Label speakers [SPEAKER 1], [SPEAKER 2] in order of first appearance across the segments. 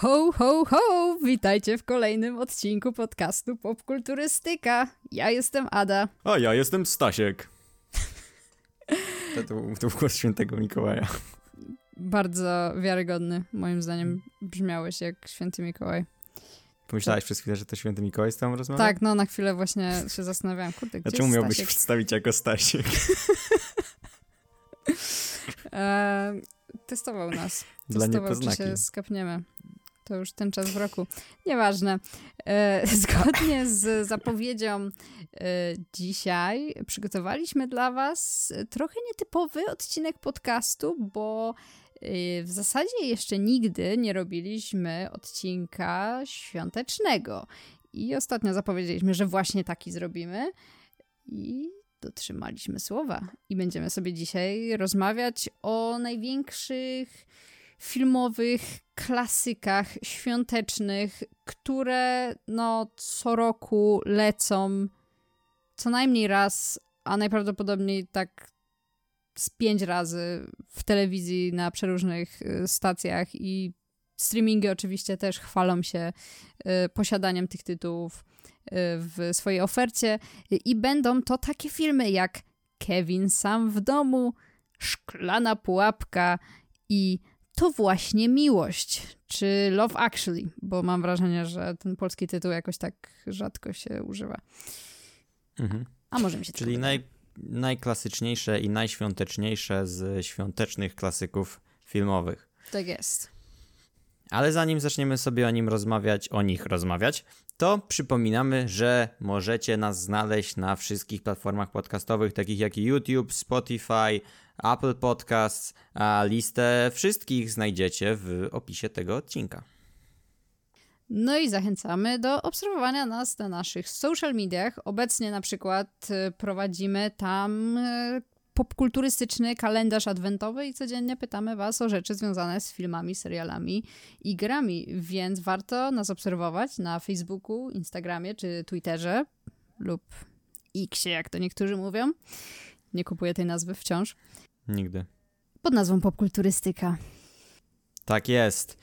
[SPEAKER 1] Ho, ho, ho! Witajcie w kolejnym odcinku podcastu Popkulturystyka. Ja jestem Ada.
[SPEAKER 2] A ja jestem Stasiek. To, to, to był głos świętego Mikołaja.
[SPEAKER 1] Bardzo wiarygodny, moim zdaniem brzmiałeś jak święty Mikołaj.
[SPEAKER 2] Pomyślałeś przez chwilę, że to święty Mikołaj z tobą rozmawia?
[SPEAKER 1] Tak, no na chwilę właśnie się zastanawiałam. Kurde, gdzie
[SPEAKER 2] A czemu miałbyś
[SPEAKER 1] Stasiek?
[SPEAKER 2] przedstawić jako Stasiek?
[SPEAKER 1] E, testował nas.
[SPEAKER 2] Dla
[SPEAKER 1] Testował, czy się skapniemy. To już ten czas w roku. Nieważne. E, zgodnie z zapowiedzią e, dzisiaj przygotowaliśmy dla was trochę nietypowy odcinek podcastu, bo e, w zasadzie jeszcze nigdy nie robiliśmy odcinka świątecznego. I ostatnio zapowiedzieliśmy, że właśnie taki zrobimy. I dotrzymaliśmy słowa. I będziemy sobie dzisiaj rozmawiać o największych filmowych klasykach świątecznych, które no co roku lecą co najmniej raz, a najprawdopodobniej tak z pięć razy w telewizji na przeróżnych y, stacjach. I streamingi oczywiście też chwalą się y, posiadaniem tych tytułów y, w swojej ofercie. I będą to takie filmy jak Kevin sam w domu, Szklana pułapka i to właśnie miłość, czy Love Actually, bo mam wrażenie, że ten polski tytuł jakoś tak rzadko się używa.
[SPEAKER 2] Mhm.
[SPEAKER 1] A może mi się
[SPEAKER 2] Czyli naj, najklasyczniejsze i najświąteczniejsze z świątecznych klasyków filmowych.
[SPEAKER 1] Tak jest.
[SPEAKER 2] Ale zanim zaczniemy sobie o nim rozmawiać, o nich rozmawiać, to przypominamy, że możecie nas znaleźć na wszystkich platformach podcastowych, takich jak YouTube, Spotify, Apple Podcasts, a listę wszystkich znajdziecie w opisie tego odcinka.
[SPEAKER 1] No i zachęcamy do obserwowania nas na naszych social mediach. Obecnie na przykład y, prowadzimy tam y, popkulturystyczny kalendarz adwentowy i codziennie pytamy Was o rzeczy związane z filmami, serialami i grami, więc warto nas obserwować na Facebooku, Instagramie czy Twitterze lub Xie, jak to niektórzy mówią. Nie kupuję tej nazwy wciąż.
[SPEAKER 2] Nigdy.
[SPEAKER 1] Pod nazwą popkulturystyka.
[SPEAKER 2] Tak jest.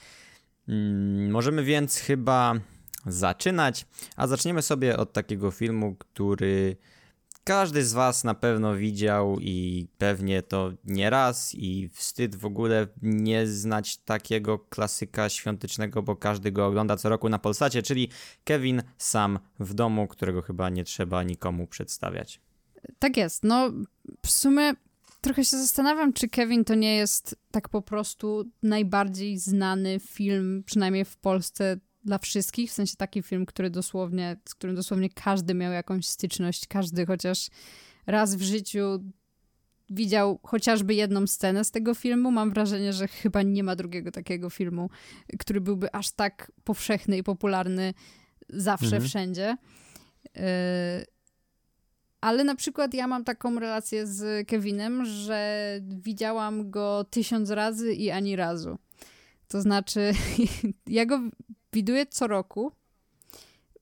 [SPEAKER 2] Mm, możemy więc chyba zaczynać, a zaczniemy sobie od takiego filmu, który każdy z Was na pewno widział i pewnie to nie raz i wstyd w ogóle nie znać takiego klasyka świątecznego, bo każdy go ogląda co roku na Polsacie, czyli Kevin sam w domu, którego chyba nie trzeba nikomu przedstawiać.
[SPEAKER 1] Tak jest. No, w sumie trochę się zastanawiam, czy Kevin to nie jest tak po prostu najbardziej znany film, przynajmniej w Polsce, dla wszystkich. W sensie taki film, który dosłownie, z którym dosłownie każdy miał jakąś styczność, każdy chociaż raz w życiu widział chociażby jedną scenę z tego filmu. Mam wrażenie, że chyba nie ma drugiego takiego filmu, który byłby aż tak powszechny i popularny zawsze,
[SPEAKER 2] Mhm.
[SPEAKER 1] wszędzie. Yy, ale na przykład ja mam taką relację z Kevinem, że widziałam go tysiąc razy i ani razu. To znaczy, ja go widuję co roku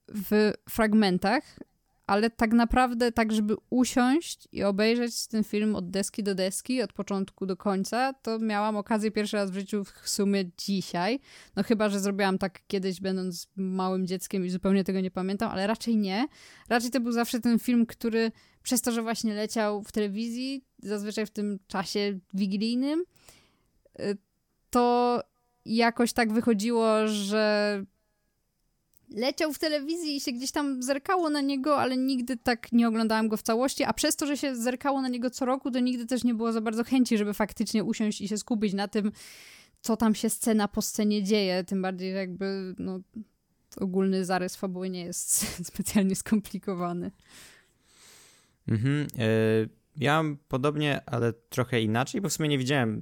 [SPEAKER 1] w fragmentach, ale tak naprawdę tak, żeby usiąść i obejrzeć ten film od deski do deski, od początku do końca, to miałam okazję pierwszy raz w życiu w sumie dzisiaj. No chyba, że zrobiłam tak kiedyś, będąc małym dzieckiem i zupełnie tego nie pamiętam, ale raczej nie. Raczej to był zawsze ten film, który przez to, że właśnie leciał w telewizji, zazwyczaj w tym czasie wigilijnym, y, to jakoś tak wychodziło, że leciał w telewizji i się gdzieś tam zerkało na niego, ale nigdy tak nie oglądałam go w całości, a przez to, że się zerkało na niego co roku, to nigdy też nie było za bardzo chęci, żeby faktycznie usiąść i się skupić na tym, co tam się scena po scenie dzieje, tym bardziej, jakby no, ogólny zarys fabuły nie jest specjalnie skomplikowany.
[SPEAKER 2] Mhm. e, Ja mam podobnie, ale trochę inaczej, bo w sumie nie widziałem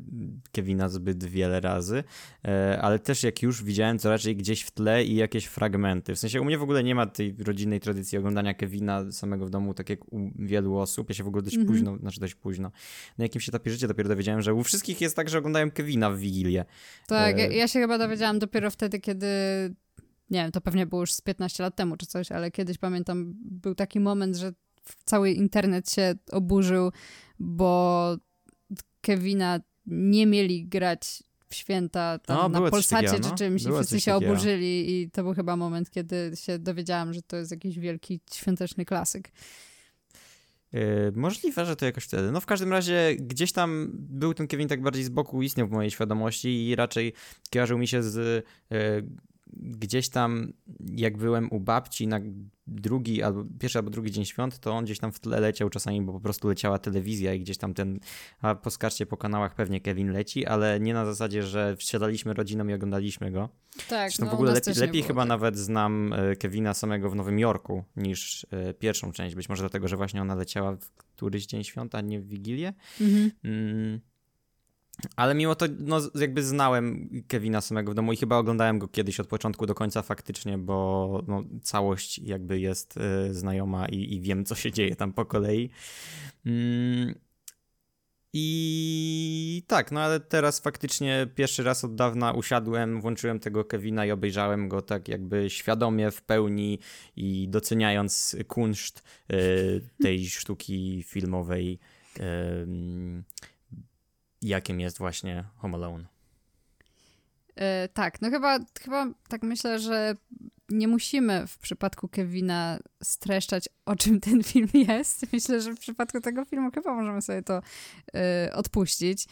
[SPEAKER 2] Kevina zbyt wiele razy, e, ale też jak już widziałem, to raczej gdzieś w tle i jakieś fragmenty. W sensie u mnie w ogóle nie ma tej rodzinnej tradycji oglądania Kevina samego w domu, tak jak u wielu osób. Ja się w ogóle dość
[SPEAKER 1] Mhm.
[SPEAKER 2] późno, znaczy dość późno, na jakimś etapie życia dopiero dowiedziałem, że u wszystkich jest tak, że oglądają Kevina w Wigilię.
[SPEAKER 1] Tak,
[SPEAKER 2] E,
[SPEAKER 1] ja- ja się chyba dowiedziałam dopiero wtedy, kiedy. Nie wiem, to pewnie było już z 15 lat temu czy coś, ale kiedyś pamiętam, był taki moment, że cały internet się oburzył, bo Kevina nie mieli grać w święta tam no, na Polsacie
[SPEAKER 2] takiego, no.
[SPEAKER 1] czy czymś było i wszyscy się takiego. oburzyli i to był chyba moment, kiedy się dowiedziałam, że to jest jakiś wielki świąteczny klasyk.
[SPEAKER 2] Yy, możliwe, że to jakoś wtedy. No w każdym razie gdzieś tam był ten Kevin tak bardziej z boku, istniał w mojej świadomości i raczej kojarzył mi się z yy, gdzieś tam, jak byłem u babci na drugi albo pierwszy albo drugi dzień świąt, to on gdzieś tam w tle leciał czasami, bo po prostu leciała telewizja i gdzieś tam ten, a poskarcie po kanałach pewnie Kevin leci, ale nie na zasadzie, że wsiadaliśmy rodziną i oglądaliśmy go.
[SPEAKER 1] Tak,
[SPEAKER 2] Zresztą no, w ogóle lepiej, lepiej chyba tak. nawet znam e, Kevina samego w Nowym Jorku niż e, pierwszą część, być może dlatego, że właśnie ona leciała w któryś dzień świąt, a nie w Wigilię. Mhm. Mm. Ale mimo to, no, jakby znałem Kevina samego w domu i chyba oglądałem go kiedyś od początku do końca faktycznie, bo no, całość jakby jest y, znajoma i, i, wiem, co się dzieje tam po kolei. Mm. I tak, no ale teraz faktycznie pierwszy raz od dawna usiadłem, włączyłem tego Kevina i obejrzałem go tak jakby świadomie, w pełni i doceniając kunszt y, tej sztuki filmowej. Y, jakim jest właśnie Home Alone.
[SPEAKER 1] E, tak, no chyba, chyba tak myślę, że nie musimy w przypadku Kevina streszczać, o czym ten film jest. Myślę, że w przypadku tego filmu chyba możemy sobie to y, odpuścić.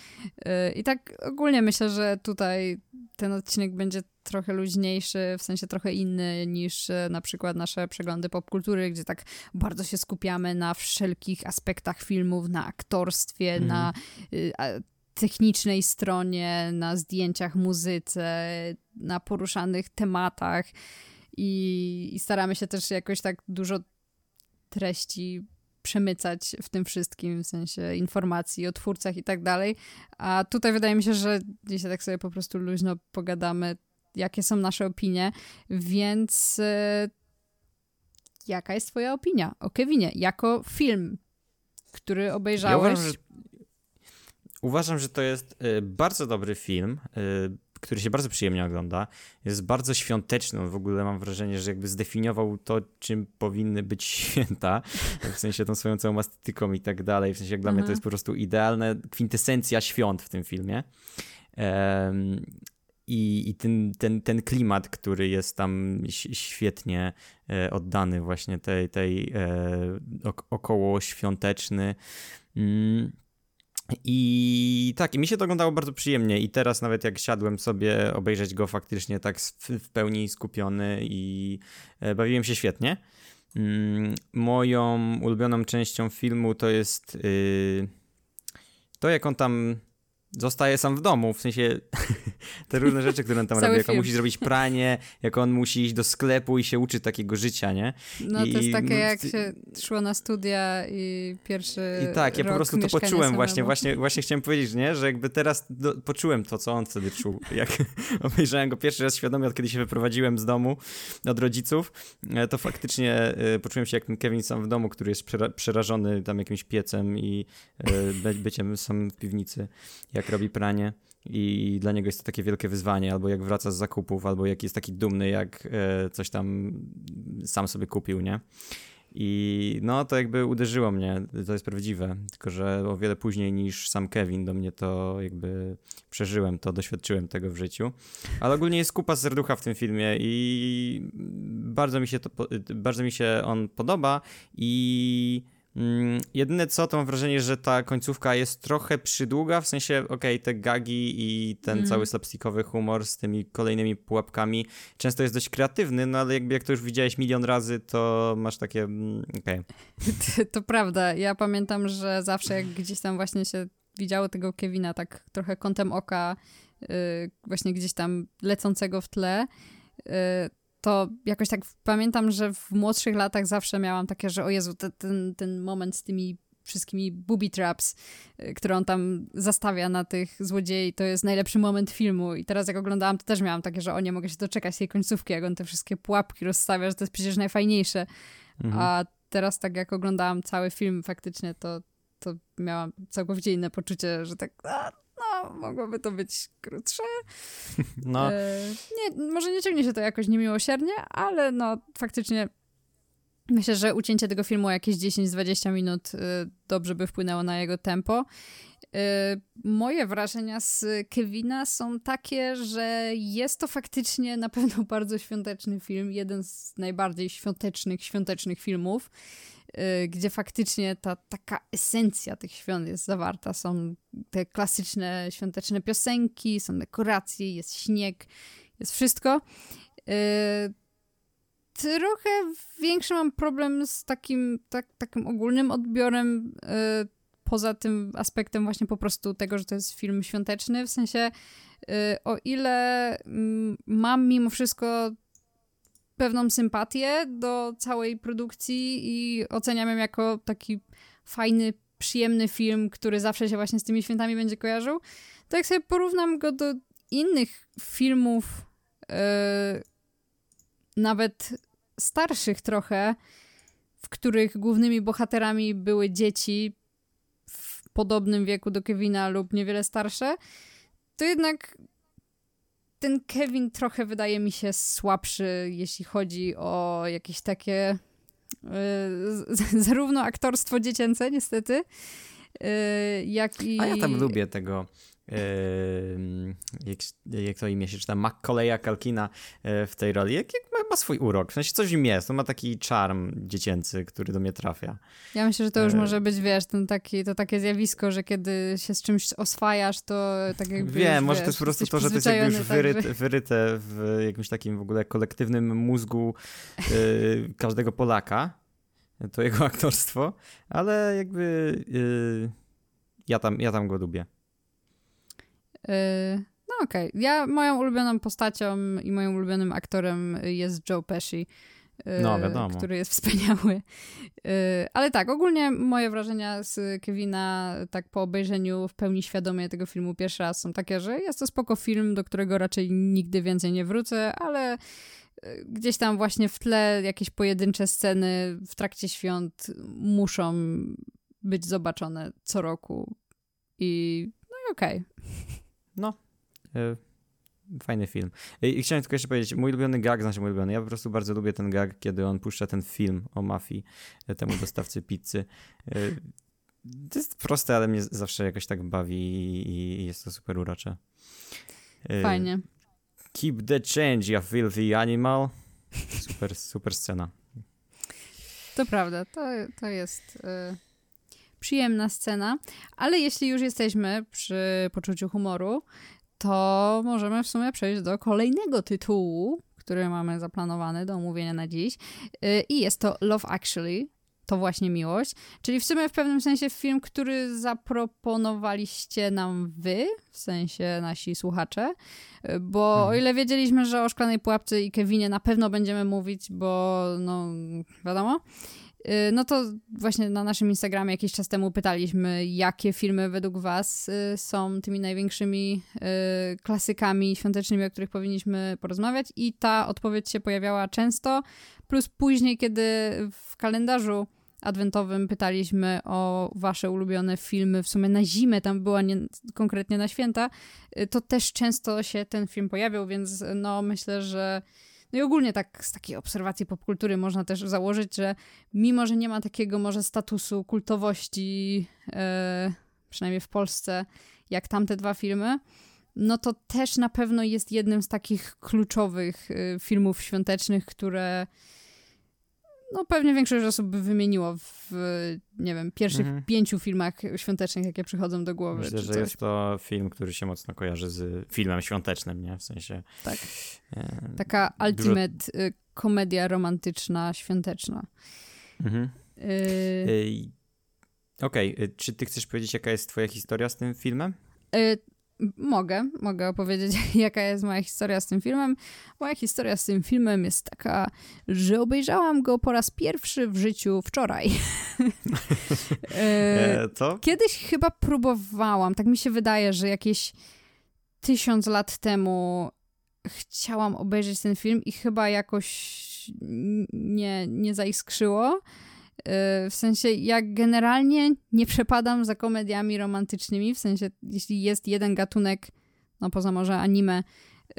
[SPEAKER 1] Y, I tak ogólnie myślę, że tutaj ten odcinek będzie trochę luźniejszy, w sensie trochę inny niż y, na przykład nasze przeglądy popkultury, gdzie tak bardzo się skupiamy na wszelkich aspektach filmów, na aktorstwie, mm. na technicznej stronie, na zdjęciach, muzyce, na poruszanych tematach i, i staramy się też jakoś tak dużo treści przemycać w tym wszystkim, w sensie informacji o twórcach i tak dalej. A tutaj wydaje mi się, że dzisiaj tak sobie po prostu luźno pogadamy, jakie są nasze opinie, więc e, jaka jest twoja opinia o Kevinie jako film, który obejrzałeś? Ja uważam, że
[SPEAKER 2] Uważam, że to jest y, bardzo dobry film, y, który się bardzo przyjemnie ogląda. Jest bardzo świąteczny. On w ogóle mam wrażenie, że jakby zdefiniował to, czym powinny być święta. W sensie tą swoją całą estetyką i tak dalej. W sensie jak dla mnie to jest po prostu idealna kwintesencja świąt w tym filmie. i, i ten, ten, ten klimat, który jest tam świetnie e, oddany, właśnie tej, tej e, około świąteczny. Mm, i tak, i mi się to oglądało bardzo przyjemnie. I teraz, nawet jak siadłem sobie obejrzeć go faktycznie tak w, pełni skupiony i e, bawiłem się świetnie. Mm, moją ulubioną częścią filmu to jest y, to, jak on tam zostaje sam w domu, w sensie te różne rzeczy, które on tam robi, jak on musi zrobić pranie, jak on musi iść do sklepu i się uczy takiego życia, nie?
[SPEAKER 1] No I, to jest takie, no, jak się szło na studia i pierwszy
[SPEAKER 2] I tak, ja po prostu to poczułem właśnie, właśnie, właśnie chciałem powiedzieć, nie? Że jakby teraz do, poczułem to, co on wtedy czuł, jak obejrzałem go pierwszy raz świadomie, od kiedy się wyprowadziłem z domu od rodziców, e, to faktycznie e, poczułem się jak ten Kevin sam w domu, który jest przerażony tam jakimś piecem i e, byciem sam w piwnicy, jak robi pranie i dla niego jest to takie wielkie wyzwanie, albo jak wraca z zakupów, albo jak jest taki dumny, jak e, coś tam sam sobie kupił, nie? I no to jakby uderzyło mnie, to jest prawdziwe, tylko że o wiele później niż sam Kevin do mnie to jakby przeżyłem to, doświadczyłem tego w życiu. Ale ogólnie jest kupa serducha w tym filmie i bardzo mi się to, bardzo mi się on podoba i jedyne co, to mam wrażenie, że ta końcówka jest trochę przydługa, w sensie, okej, okay, te gagi i ten mm. cały slapstickowy humor z tymi kolejnymi pułapkami często jest dość kreatywny, no ale jakby jak to już widziałeś milion razy, to masz takie, mm, okej.
[SPEAKER 1] Okay. To, to prawda, ja pamiętam, że zawsze jak gdzieś tam właśnie się widziało tego Kevina tak trochę kątem oka, yy, właśnie gdzieś tam lecącego w tle, yy, to jakoś tak pamiętam, że w młodszych latach zawsze miałam takie, że o Jezu, te, ten, ten moment z tymi wszystkimi booby traps, y, które on tam zastawia na tych złodziei, to jest najlepszy moment filmu. I teraz jak oglądałam, to też miałam takie, że o nie mogę się doczekać tej końcówki, jak on te wszystkie pułapki rozstawia, że to jest przecież najfajniejsze. Mhm. A teraz tak jak oglądałam cały film faktycznie, to, to miałam całkowicie inne poczucie, że tak a, no, mogłoby to być krótsze. No. E, nie, może nie ciągnie się to jakoś niemiłosiernie, ale no faktycznie Myślę, że ucięcie tego filmu o jakieś 10-20 minut y, dobrze by wpłynęło na jego tempo. Y, moje wrażenia z Kevina są takie, że jest to faktycznie na pewno bardzo świąteczny film, jeden z najbardziej świątecznych, świątecznych filmów, gdzie faktycznie ta taka esencja tych świąt jest zawarta. Są te klasyczne świąteczne piosenki, są dekoracje, jest śnieg, jest wszystko trochę większy mam problem z takim, tak, takim ogólnym odbiorem, y, poza tym aspektem właśnie po prostu tego, że to jest film świąteczny, w sensie y, o ile y, mam mimo wszystko pewną sympatię do całej produkcji i oceniam ją jako taki fajny, przyjemny film, który zawsze się właśnie z tymi świętami będzie kojarzył, to jak sobie porównam go do innych filmów, y, nawet starszych trochę, w których głównymi bohaterami były dzieci w podobnym wieku do Kevina lub niewiele starsze, to jednak ten Kevin trochę wydaje mi się słabszy, jeśli chodzi o jakieś takie yy, zarówno aktorstwo dziecięce, niestety, yy, jak i...
[SPEAKER 2] A ja tam lubię tego jak, jak to imię się czyta, McColleya Kalkina e, w tej roli, jak, jak ma, ma, swój urok, w sensie coś w nim jest, on ma taki charm dziecięcy, który do mnie trafia.
[SPEAKER 1] Ja myślę, że to już e... może być, wiesz, ten taki, to takie zjawisko, że kiedy się z czymś oswajasz, to tak jakby
[SPEAKER 2] Wiem,
[SPEAKER 1] już,
[SPEAKER 2] może
[SPEAKER 1] wiesz,
[SPEAKER 2] to jest po prostu to, że to jest jakby już wyryte, tak, wyryte w jakimś takim w ogóle kolektywnym mózgu e, każdego Polaka, to jego aktorstwo, ale jakby ja, tam, ja tam go lubię.
[SPEAKER 1] Y, no okej. Okay. Ja, moją ulubioną postacią i moim ulubionym aktorem jest Joe Pesci.
[SPEAKER 2] Y, no, wiadomo.
[SPEAKER 1] Który jest wspaniały. Y, ale tak, ogólnie moje wrażenia z Kevina, tak po obejrzeniu w pełni świadomie tego filmu pierwszy raz są takie, że jest to spoko film, do którego raczej nigdy więcej nie wrócę, ale gdzieś tam właśnie w tle jakieś pojedyncze sceny w trakcie świąt muszą być zobaczone co roku. I no i okej. Okay.
[SPEAKER 2] No, e, fajny film. I chciałem tylko jeszcze powiedzieć, mój ulubiony gag, znaczy mój ulubiony, ja po prostu bardzo lubię ten gag, kiedy on puszcza ten film o mafii e, temu dostawcy pizzy. E, to jest proste, ale mnie zawsze jakoś tak bawi i jest to super urocze.
[SPEAKER 1] Fajnie.
[SPEAKER 2] Keep the change, you filthy animal. Super, super scena.
[SPEAKER 1] To prawda, to, to jest... Y przyjemna scena, ale jeśli już jesteśmy przy poczuciu humoru, to możemy w sumie przejść do kolejnego tytułu, który mamy zaplanowany do omówienia na dziś. Y, I jest to Love Actually. To właśnie miłość. Czyli w sumie w pewnym sensie film, który zaproponowaliście nam wy, w sensie nasi słuchacze. Y, bo hmm. o ile wiedzieliśmy, że o Szklanej Pułapce i Kevinie na pewno będziemy mówić, bo no wiadomo, no to właśnie na naszym Instagramie jakiś czas temu pytaliśmy, jakie filmy według Was y, są tymi największymi y, klasykami świątecznymi, o których powinniśmy porozmawiać, i ta odpowiedź się pojawiała często. Plus później, kiedy w kalendarzu adwentowym pytaliśmy o Wasze ulubione filmy, w sumie na zimę, tam była nie, konkretnie na święta, to też często się ten film pojawiał, więc no myślę, że no i ogólnie tak z takiej obserwacji popkultury można też założyć, że mimo, że nie ma takiego może statusu kultowości, e, przynajmniej w Polsce, jak tamte dwa filmy, no to też na pewno jest jednym z takich kluczowych e, filmów świątecznych, które no pewnie większość osób by wymieniło w, nie wiem, pierwszych mhm. pięciu filmach świątecznych, jakie przychodzą do głowy.
[SPEAKER 2] Myślę, że jest to film, który się mocno kojarzy z filmem świątecznym, nie? W sensie...
[SPEAKER 1] Tak. E, Taka ultimate dużo... Y, komedia romantyczna, świąteczna. Mhm.
[SPEAKER 2] Y... Okej, okay. czy ty chcesz powiedzieć, jaka jest twoja historia z tym filmem?
[SPEAKER 1] Mogę, mogę opowiedzieć, jaka jest moja historia z tym filmem. Moja historia z tym filmem jest taka, że obejrzałam go po raz pierwszy w życiu wczoraj.
[SPEAKER 2] E, co?
[SPEAKER 1] Kiedyś chyba próbowałam, tak mi się wydaje, że jakieś tysiąc lat temu chciałam obejrzeć ten film i chyba jakoś nie, nie zaiskrzyło. Y, w sensie, jak generalnie nie przepadam za komediami romantycznymi, w sensie, jeśli jest jeden gatunek, no poza może anime,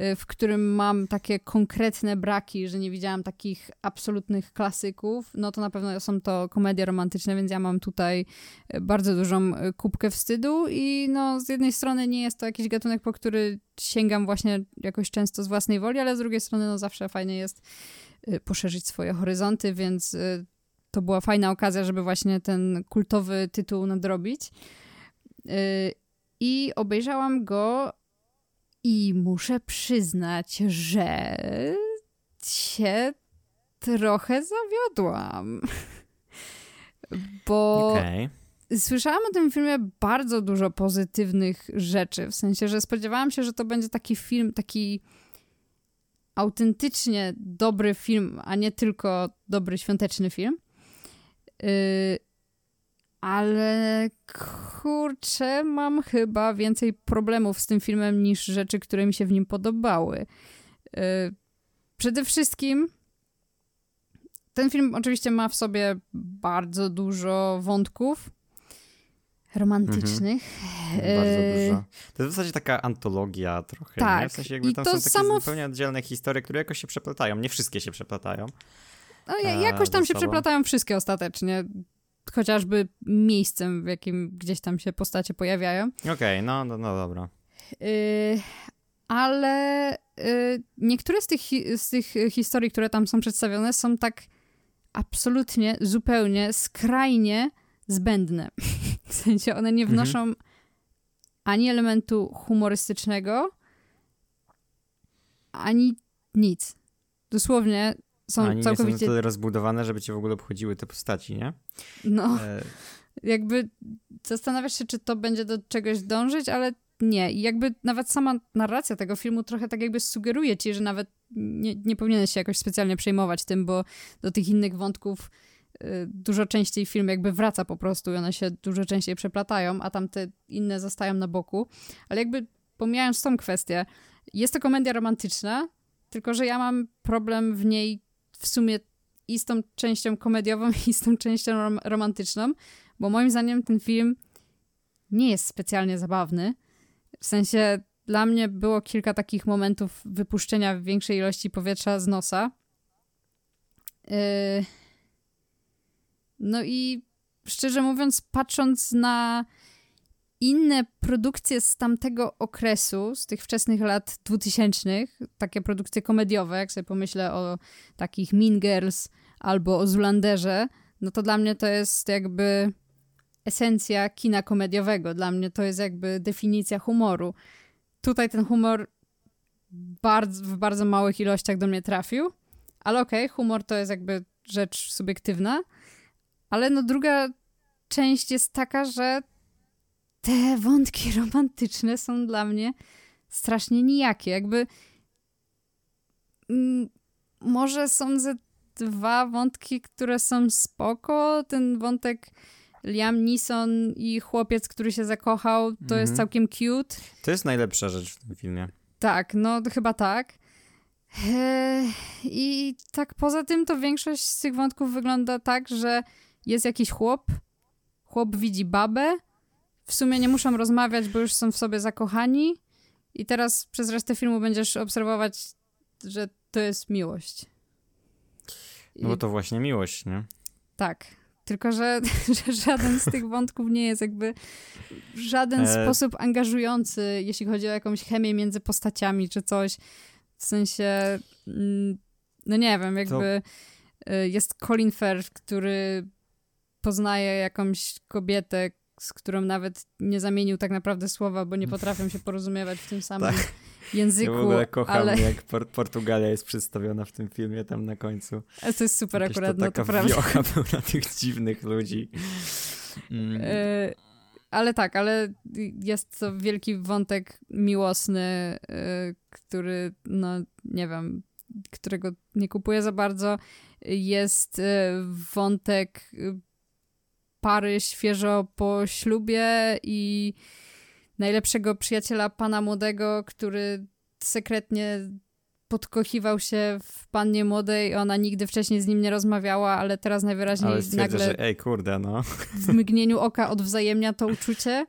[SPEAKER 1] y, w którym mam takie konkretne braki, że nie widziałam takich absolutnych klasyków, no to na pewno są to komedie romantyczne, więc ja mam tutaj y, bardzo dużą kubkę wstydu i no z jednej strony nie jest to jakiś gatunek, po który sięgam właśnie jakoś często z własnej woli, ale z drugiej strony no zawsze fajnie jest poszerzyć swoje horyzonty, więc to była fajna okazja, żeby właśnie ten kultowy tytuł nadrobić. I obejrzałam go i muszę przyznać, że się trochę zawiodłam. Bo okay. słyszałam o tym filmie bardzo dużo pozytywnych rzeczy. W sensie, że spodziewałam się, że to będzie taki film, taki autentycznie dobry film, a nie tylko dobry świąteczny film. Yy, ale kurczę, mam chyba więcej problemów z tym filmem niż rzeczy, które mi się w nim podobały. Yy, przede wszystkim ten film oczywiście ma w sobie bardzo dużo wątków romantycznych.
[SPEAKER 2] Mhm. Bardzo yy, dużo. To jest w zasadzie taka antologia trochę, tak. Nie? W sensie jakby I tam to są takie samo... zupełnie oddzielne historie, które jakoś się przeplatają. Nie wszystkie się przeplatają.
[SPEAKER 1] No, jakoś tam się przeplatają wszystkie ostatecznie chociażby miejscem, w jakim gdzieś tam się postacie pojawiają.
[SPEAKER 2] Okej, okay, no, no, no dobra. Yy,
[SPEAKER 1] ale yy, niektóre z tych, z tych historii, które tam są przedstawione, są tak absolutnie, zupełnie, skrajnie zbędne. w sensie one nie mhm. wnoszą mhm. ani elementu humorystycznego, ani nic. Dosłownie są
[SPEAKER 2] Ani
[SPEAKER 1] całkowicie...
[SPEAKER 2] nie są tyle rozbudowane, żeby cię w ogóle obchodziły te postaci, nie?
[SPEAKER 1] No, e... jakby zastanawiasz się, czy to będzie do czegoś dążyć, ale nie. I jakby nawet sama narracja tego filmu trochę tak jakby sugeruje ci, że nawet nie, nie powinieneś się jakoś specjalnie przejmować tym, bo do tych innych wątków y, dużo częściej film jakby wraca po prostu i one się dużo częściej przeplatają, a tam te inne zostają na boku. Ale jakby pomijając tą kwestię, jest to komedia romantyczna, tylko że ja mam problem w niej w sumie i z tą częścią komediową, i z tą częścią rom romantyczną, bo moim zdaniem ten film nie jest specjalnie zabawny. W sensie dla mnie było kilka takich momentów wypuszczenia większej ilości powietrza z nosa. Yy... No i szczerze mówiąc, patrząc na inne produkcje z tamtego okresu, z tych wczesnych lat 2000, takie produkcje komediowe, jak sobie pomyślę o takich Mean Girls albo o Zulanderze, no to dla mnie to jest jakby esencja kina komediowego. Dla mnie to jest jakby definicja humoru. Tutaj ten humor bardzo, w bardzo małych ilościach do mnie trafił, ale okej, okay, humor to jest jakby rzecz subiektywna, ale no druga część jest taka, że te wątki romantyczne są dla mnie strasznie nijakie. Jakby mm, może są ze dwa wątki, które są spoko. Ten wątek Liam Neeson i chłopiec, który się zakochał, to mhm. jest całkiem cute.
[SPEAKER 2] To jest najlepsza rzecz w tym filmie.
[SPEAKER 1] Tak, no chyba tak. I tak poza tym to większość z tych wątków wygląda tak, że jest jakiś chłop, chłop widzi babę, w sumie nie muszą rozmawiać, bo już są w sobie zakochani i teraz przez resztę filmu będziesz obserwować, że to jest miłość.
[SPEAKER 2] I... No bo to właśnie miłość, nie?
[SPEAKER 1] Tak. Tylko, że, że żaden z tych wątków nie jest jakby w żaden e... sposób angażujący, jeśli chodzi o jakąś chemię między postaciami czy coś. W sensie, mm, no nie wiem, jakby to... jest Colin Firth, który poznaje jakąś kobietę, z którą nawet nie zamienił tak naprawdę słowa, bo nie potrafią się porozumiewać w tym samym tak. języku.
[SPEAKER 2] Ja w ogóle kocham, ale... jak Port Portugalia jest przedstawiona w tym filmie tam na końcu.
[SPEAKER 1] Ale to jest super Jakieś akurat,
[SPEAKER 2] to
[SPEAKER 1] no
[SPEAKER 2] to
[SPEAKER 1] prawda.
[SPEAKER 2] wiocha pełna tych dziwnych ludzi. Mm.
[SPEAKER 1] E, ale tak, ale jest to wielki wątek miłosny, e, który, no nie wiem, którego nie kupuję za bardzo. Jest e, wątek pary świeżo po ślubie i najlepszego przyjaciela pana młodego, który sekretnie podkochiwał się w pannie młodej, ona nigdy wcześniej z nim nie rozmawiała, ale teraz najwyraźniej ale nagle
[SPEAKER 2] że ej, kurde, no.
[SPEAKER 1] w mgnieniu oka odwzajemnia to uczucie.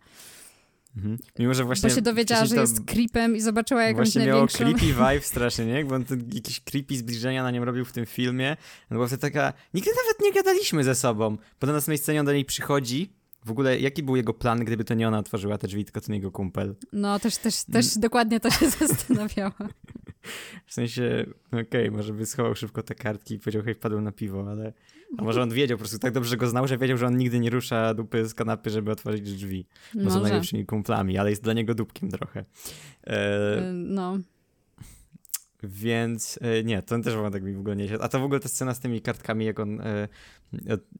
[SPEAKER 2] Mhm. Mimo, że właśnie...
[SPEAKER 1] Bo się dowiedziała, że jest creepem i zobaczyła jakąś
[SPEAKER 2] właśnie
[SPEAKER 1] największą...
[SPEAKER 2] miało creepy vibe strasznie, nie? Bo on ten jakieś creepy zbliżenia na nią robił w tym filmie. No bo wtedy taka... Nigdy nawet nie gadaliśmy ze sobą. Bo na następnej scenie on do niej przychodzi. W ogóle, jaki był jego plan, gdyby to nie ona otworzyła te drzwi, tylko ten jego kumpel?
[SPEAKER 1] No, też, też, też mm. dokładnie to się zastanawiała.
[SPEAKER 2] W sensie, okej, okay, może by schował szybko te kartki i powiedział, hej, wpadłem na piwo, ale... A może on wiedział, po prostu tak dobrze go znał, że wiedział, że on nigdy nie rusza dupy z kanapy, żeby otworzyć drzwi. Bo może. są najlepszymi kumplami, ale jest dla niego dupkiem trochę.
[SPEAKER 1] E... No.
[SPEAKER 2] Więc e, nie, to też tak mi w ogóle nie siadł. A to w ogóle ta scena z tymi kartkami, jak on e,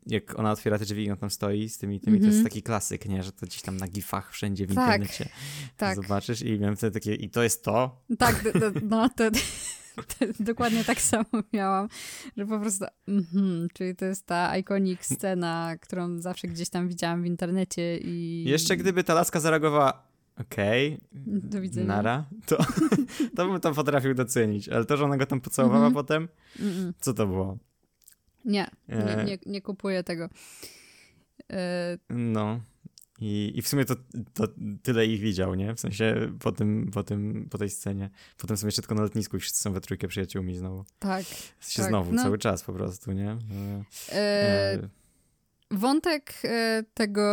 [SPEAKER 2] jak ona otwiera te drzwi i on tam stoi z tymi, tymi mm -hmm. to jest mhm. taki klasyk, nie? Że to gdzieś tam na gifach wszędzie w tak, internecie tak. zobaczysz i miałem wtedy takie, i to jest to?
[SPEAKER 1] Tak, no to, dokładnie tak samo miałam, że po prostu, mm -hmm, czyli to jest ta iconic scena, którą zawsze gdzieś tam widziałam w internecie i...
[SPEAKER 2] Jeszcze gdyby ta laska zareagowała okej,
[SPEAKER 1] okay, do widzenia.
[SPEAKER 2] nara, to, to bym to potrafił docenić, ale to, że ona go tam pocałowała mm -hmm. potem, co to było?
[SPEAKER 1] Nie, nie, e. nie, nie kupuję tego.
[SPEAKER 2] E... No. I, I w sumie to, to tyle ich widział, nie? W sensie po, tym, po, tym, po tej scenie. Potem są jeszcze tylko na lotnisku i wszyscy są we trójkę przyjaciółmi znowu.
[SPEAKER 1] Tak.
[SPEAKER 2] Sensie tak, znowu, no. cały czas po prostu, nie?
[SPEAKER 1] E... E... Wątek e, tego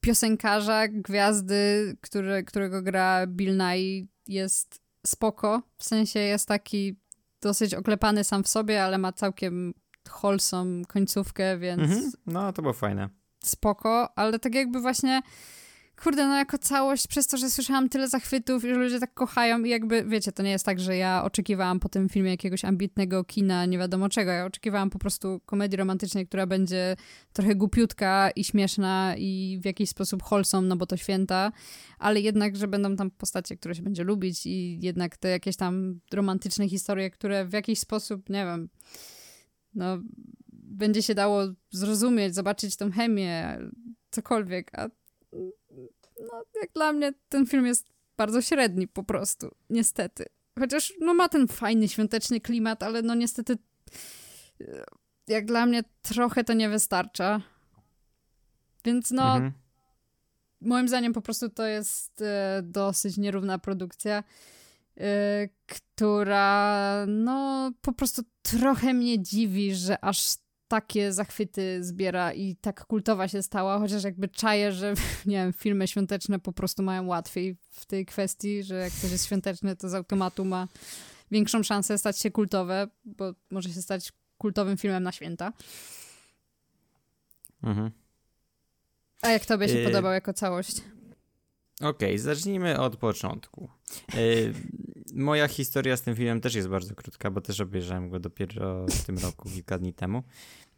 [SPEAKER 1] piosenkarza, gwiazdy, który, którego gra Bill Nye jest spoko. W sensie jest taki dosyć oklepany sam w sobie, ale ma całkiem wholesome końcówkę, więc... Mhm.
[SPEAKER 2] No, to było fajne.
[SPEAKER 1] Spoko, ale tak jakby właśnie kurde, no jako całość, przez to, że słyszałam tyle zachwytów i że ludzie tak kochają i jakby, wiecie, to nie jest tak, że ja oczekiwałam po tym filmie jakiegoś ambitnego kina, nie wiadomo czego, ja oczekiwałam po prostu komedii romantycznej, która będzie trochę głupiutka i śmieszna i w jakiś sposób wholesome, no bo to święta, ale jednak, że będą tam postacie, które się będzie lubić i jednak te jakieś tam romantyczne historie, które w jakiś sposób, nie wiem, no będzie się dało zrozumieć, zobaczyć tą chemię, cokolwiek, a no, jak dla mnie ten film jest bardzo średni po prostu, niestety. Chociaż no ma ten fajny, świąteczny klimat, ale no niestety jak dla mnie trochę to nie wystarcza. Więc no mhm. moim zdaniem po prostu to jest e, dosyć nierówna produkcja, e, która no po prostu trochę mnie dziwi, że aż takie zachwyty zbiera i tak kultowa się stała, chociaż jakby czaję, że nie wiem, filmy świąteczne po prostu mają łatwiej w tej kwestii, że jak coś jest świąteczne, to z automatu ma większą szansę stać się kultowe, bo może się stać kultowym filmem na święta. Mhm. A jak tobie się yy... podobał jako całość?
[SPEAKER 2] Okej, okay, zacznijmy od początku. Yy, moja historia z tym filmem też jest bardzo krótka, bo też obejrzałem go dopiero w tym roku, kilka dni temu.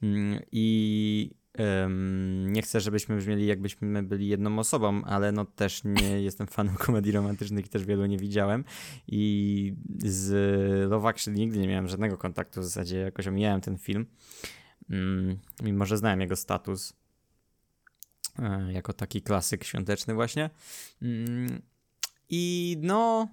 [SPEAKER 2] Mm, I um, nie chcę, żebyśmy brzmieli jakbyśmy byli jedną osobą, ale no też nie jestem fanem komedii romantycznych i też wielu nie widziałem. I z Love Actually nigdy nie miałem żadnego kontaktu, w zasadzie jakoś omijałem ten film. Um, mimo, że znałem jego status e, jako taki klasyk świąteczny właśnie. Um, I no,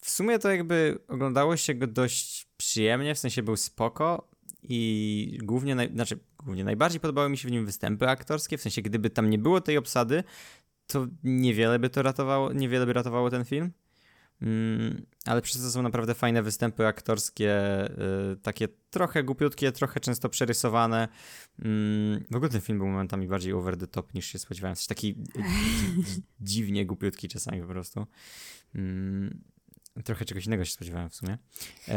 [SPEAKER 2] w sumie to jakby oglądało się go dość przyjemnie, w sensie był spoko, i głównie, naj, znaczy głównie najbardziej podobały mi się w nim występy aktorskie, w sensie gdyby tam nie było tej obsady, to niewiele by to ratowało, niewiele by ratowało ten film. Mm, ale przez to są naprawdę fajne występy aktorskie, y, takie trochę głupiutkie, trochę często przerysowane. Mm, w ogóle ten film był momentami bardziej over the top niż się spodziewałem. Coś taki dziwnie głupiutki czasami po prostu. Trochę czegoś innego się spodziewałem w sumie.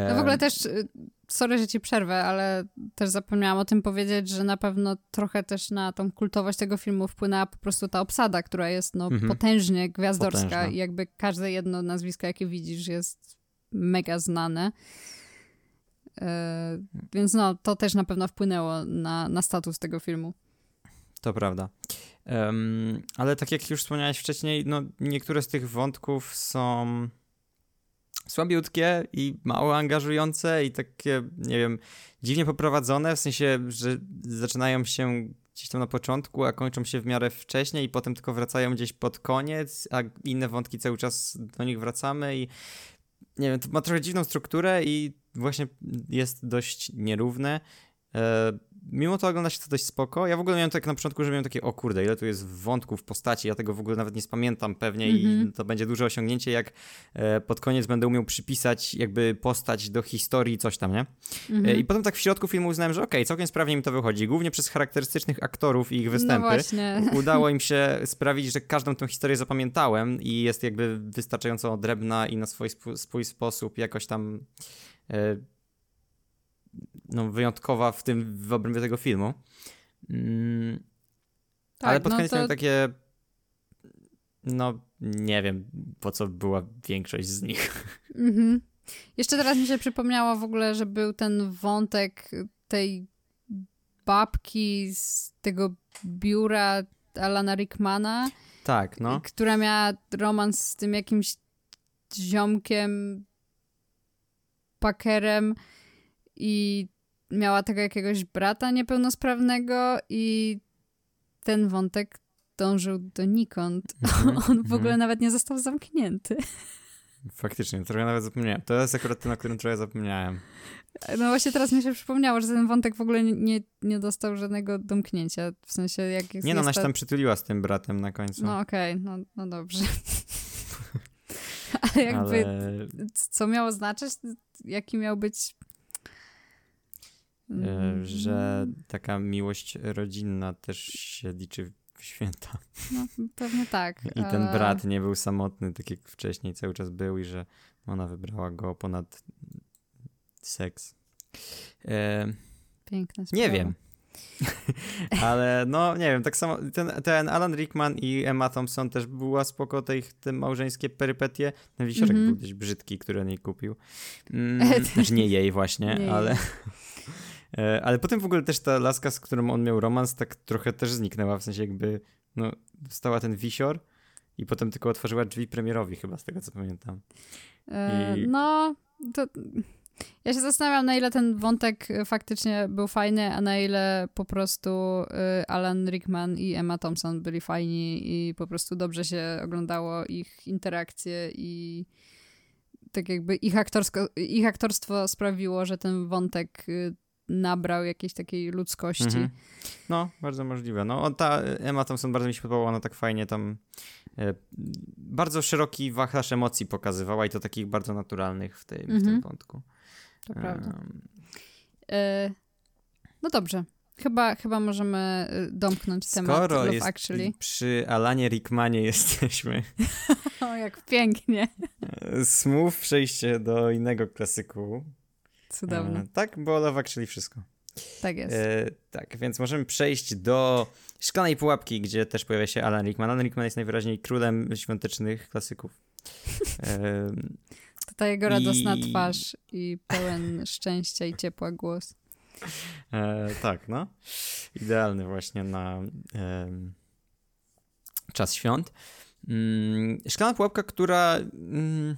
[SPEAKER 1] No w ogóle też, y, sorry, że ci przerwę, ale też zapomniałam o tym powiedzieć, że na pewno trochę też na tą kultowość tego filmu wpłynęła po prostu ta obsada, która jest no mhm. potężnie gwiazdorska Potężna. i jakby każde jedno nazwisko, jakie widzisz jest mega znane. E, więc no, to też na pewno wpłynęło na, na status tego filmu.
[SPEAKER 2] To prawda. Um, ale tak jak już wspomniałeś wcześniej, no niektóre z tych wątków są słabiutkie i mało angażujące i takie, nie wiem, dziwnie poprowadzone, w sensie, że zaczynają się gdzieś tam na początku, a kończą się w miarę wcześniej i potem tylko wracają gdzieś pod koniec, a inne wątki cały czas do nich wracamy i nie wiem, to ma trochę dziwną strukturę i właśnie jest dość nierówne. E, mimo to ogląda się to dość spoko. Ja w ogóle miałem tak na początku, że miałem takie, o kurde, ile tu jest wątków, postaci, ja tego w ogóle nawet nie spamiętam pewnie mm -hmm. i mhm. to będzie duże osiągnięcie, jak e, pod koniec będę umiał przypisać jakby postać do historii, coś tam, nie? Mm -hmm. I potem tak w środku filmu uznałem, że okej, okay, całkiem sprawnie mi to wychodzi. Głównie przez charakterystycznych aktorów i ich występy. No udało im się sprawić, że każdą tę historię zapamiętałem i jest jakby wystarczająco odrębna i na swój, swój sposób jakoś tam e, no, wyjątkowa w tym w obrębie tego filmu. Mm, tak, ale pod no koniec to... miałem takie no nie wiem po co była większość z nich. Mhm.
[SPEAKER 1] Jeszcze teraz mi się przypomniało w ogóle, że był ten wątek tej babki z tego biura Alana Rickmana.
[SPEAKER 2] Tak, no.
[SPEAKER 1] Która miała romans z tym jakimś ziomkiem, pakerem i miała tego jakiegoś brata niepełnosprawnego i ten wątek dążył donikąd. Mm -hmm, On w ogóle mm. nawet nie został zamknięty.
[SPEAKER 2] Faktycznie, trochę nawet zapomniałem. To jest akurat ten, o którym trochę zapomniałem.
[SPEAKER 1] No właśnie teraz mi się przypomniało, że ten wątek w ogóle nie, nie dostał żadnego domknięcia. W sensie jak jest,
[SPEAKER 2] Nie no, ona
[SPEAKER 1] się ta...
[SPEAKER 2] tam przytuliła z tym bratem na końcu.
[SPEAKER 1] No okej, okay, no, no dobrze. Ale jakby, Ale... co miało znaczyć? Jaki miał być
[SPEAKER 2] E, że taka miłość rodzinna też się liczy w święta.
[SPEAKER 1] No, pewnie tak.
[SPEAKER 2] I ten brat nie był samotny, tak jak wcześniej cały czas był i że ona wybrała go ponad seks.
[SPEAKER 1] E, Piękna sprawa.
[SPEAKER 2] Nie wiem. Ale no, nie wiem, tak samo ten, ten Alan Rickman i Emma Thompson też była spoko te ich te małżeńskie perypetie. Ten wisiorek mm -hmm. był dość brzydki, który on jej kupił. Mm, też nie jej właśnie, nie ale... E, ale potem w ogóle też ta laska, z którą on miał romans, tak trochę też zniknęła, w sensie jakby, no, dostała ten wisior i potem tylko otworzyła drzwi premierowi chyba, z tego co pamiętam.
[SPEAKER 1] E, I... No, to... Ja się zastanawiam, na ile ten wątek faktycznie był fajny, a na ile po prostu y, Alan Rickman i Emma Thompson byli fajni i po prostu dobrze się oglądało ich interakcje i tak jakby ich, aktorsko, ich aktorstwo sprawiło, że ten wątek y, nabrał jakiejś takiej ludzkości. Mhm.
[SPEAKER 2] No, bardzo możliwe. No, ta Emma Thompson bardzo mi się podobała, ona tak fajnie tam e, bardzo szeroki wachlarz emocji pokazywała i to takich bardzo naturalnych w, tej, mhm. w tym mhm. wątku.
[SPEAKER 1] To prawda. E, no dobrze. Chyba, chyba możemy e, domknąć temat Skoro Love
[SPEAKER 2] jest
[SPEAKER 1] Actually.
[SPEAKER 2] przy Alanie Rickmanie jesteśmy.
[SPEAKER 1] o, jak pięknie.
[SPEAKER 2] Smooth przejście do innego klasyku.
[SPEAKER 1] Cudowne. E,
[SPEAKER 2] tak, bo Love Actually wszystko.
[SPEAKER 1] Tak jest. E,
[SPEAKER 2] tak, więc możemy przejść do Szklanej Pułapki, gdzie też pojawia się Alan Rickman. Alan Rickman jest najwyraźniej królem świątecznych klasyków.
[SPEAKER 1] E, to ta jego radosna i... twarz i pełen szczęścia i ciepła głos.
[SPEAKER 2] E, tak, no. Idealny właśnie na e, czas świąt. Mm, szklana pułapka, która... Mm,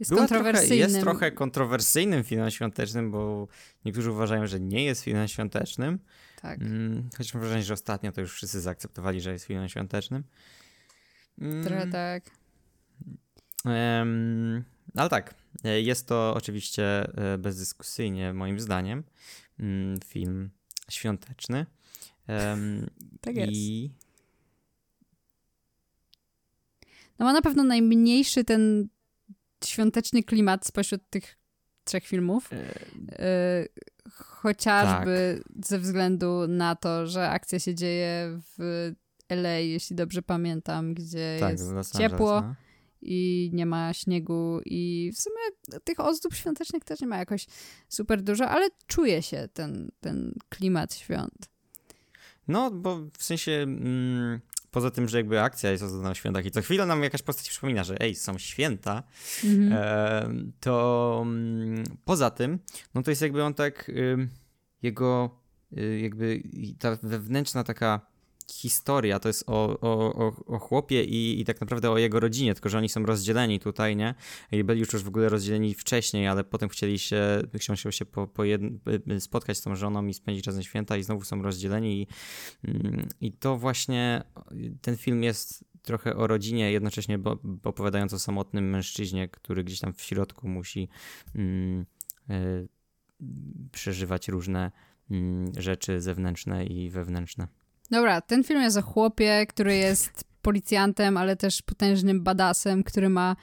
[SPEAKER 1] jest kontrowersyjnym.
[SPEAKER 2] Trochę, jest trochę kontrowersyjnym filmem świątecznym, bo niektórzy uważają, że nie jest filmem świątecznym. Tak. Mm, choć mam wrażenie, że ostatnio to już wszyscy zaakceptowali, że jest filmem świątecznym.
[SPEAKER 1] Mm. Trochę tak.
[SPEAKER 2] Um, ale tak, e, jest to oczywiście e, bezdyskusyjnie, moim zdaniem, mm, film świąteczny. Um,
[SPEAKER 1] tak jest. I... No ma na pewno najmniejszy ten świąteczny klimat spośród tych trzech filmów. E, chociażby tak. ze względu na to, że akcja się dzieje w LA, jeśli dobrze pamiętam, gdzie tak, jest ciepło no. i nie ma śniegu i w sumie tych ozdób świątecznych też nie ma jakoś super dużo, ale czuje się ten, ten klimat świąt.
[SPEAKER 2] No, bo w sensie mm, poza tym, że jakby akcja jest ozdobna w świętach i co chwilę nam jakaś postać przypomina, że ej, są święta, mm -hmm. e, to mm, poza tym, no to jest jakby on tak, y, jego y, jakby ta wewnętrzna taka historia, to jest o, o, o, chłopie i, i tak naprawdę o jego rodzinie, tylko że oni są rozdzieleni tutaj, nie? I byli już, w ogóle rozdzieleni wcześniej, ale potem chcieli się, chcieli się po, po spotkać z tą żoną i spędzić razem święta i znowu są rozdzieleni i, mm, i to właśnie ten film jest trochę o rodzinie, jednocześnie opowiadając o samotnym mężczyźnie, który gdzieś tam w środku musi mm, y, przeżywać różne mm, rzeczy zewnętrzne i wewnętrzne.
[SPEAKER 1] Dobra, ten film jest o chłopie, który jest policjantem, ale też potężnym badasem, który ma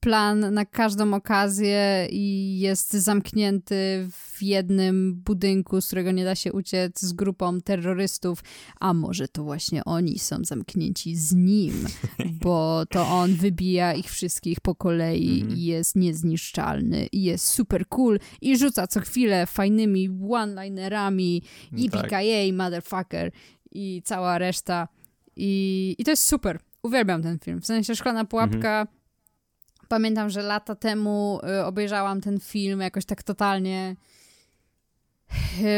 [SPEAKER 1] plan na każdą okazję i jest zamknięty w jednym budynku, z którego nie da się uciec z grupą terrorystów, a może to właśnie oni są zamknięci z nim, bo to on wybija ich wszystkich po kolei mm -hmm. i jest niezniszczalny i jest super cool i rzuca co chwilę fajnymi one-linerami i tak. PKA, motherfucker i cała reszta. I, I to jest super. Uwielbiam ten film. W sensie Szklana Pułapka -hmm Pamiętam, że lata temu y, obejrzałam ten film jakoś tak totalnie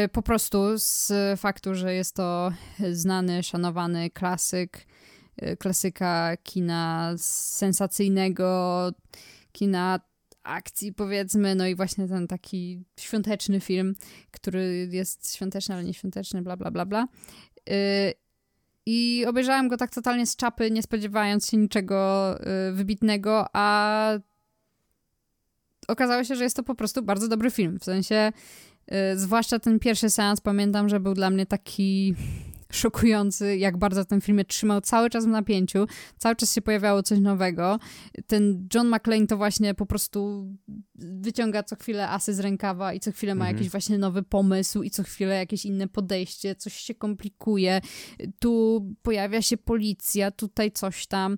[SPEAKER 1] y, po prostu z faktu, że jest to znany, szanowany klasyk, y, klasyka kina sensacyjnego, kina akcji powiedzmy, no i właśnie ten taki świąteczny film, który jest świąteczny, ale nie świąteczny, bla, bla, bla, bla. I obejrzałam go tak totalnie z czapy, nie spodziewając się niczego y, wybitnego, a okazało się, że jest to po prostu bardzo dobry film. W sensie, y, zwłaszcza ten pierwszy seans, pamiętam, że był dla mnie taki szokujący, jak bardzo ten film trzymał cały czas w napięciu, cały czas się pojawiało coś nowego. Ten John McClane to właśnie po prostu wyciąga co chwilę asy z rękawa i co chwilę ma mhm. jakiś właśnie nowy pomysł i co chwilę jakieś inne podejście, coś się komplikuje, tu pojawia się policja, tutaj coś tam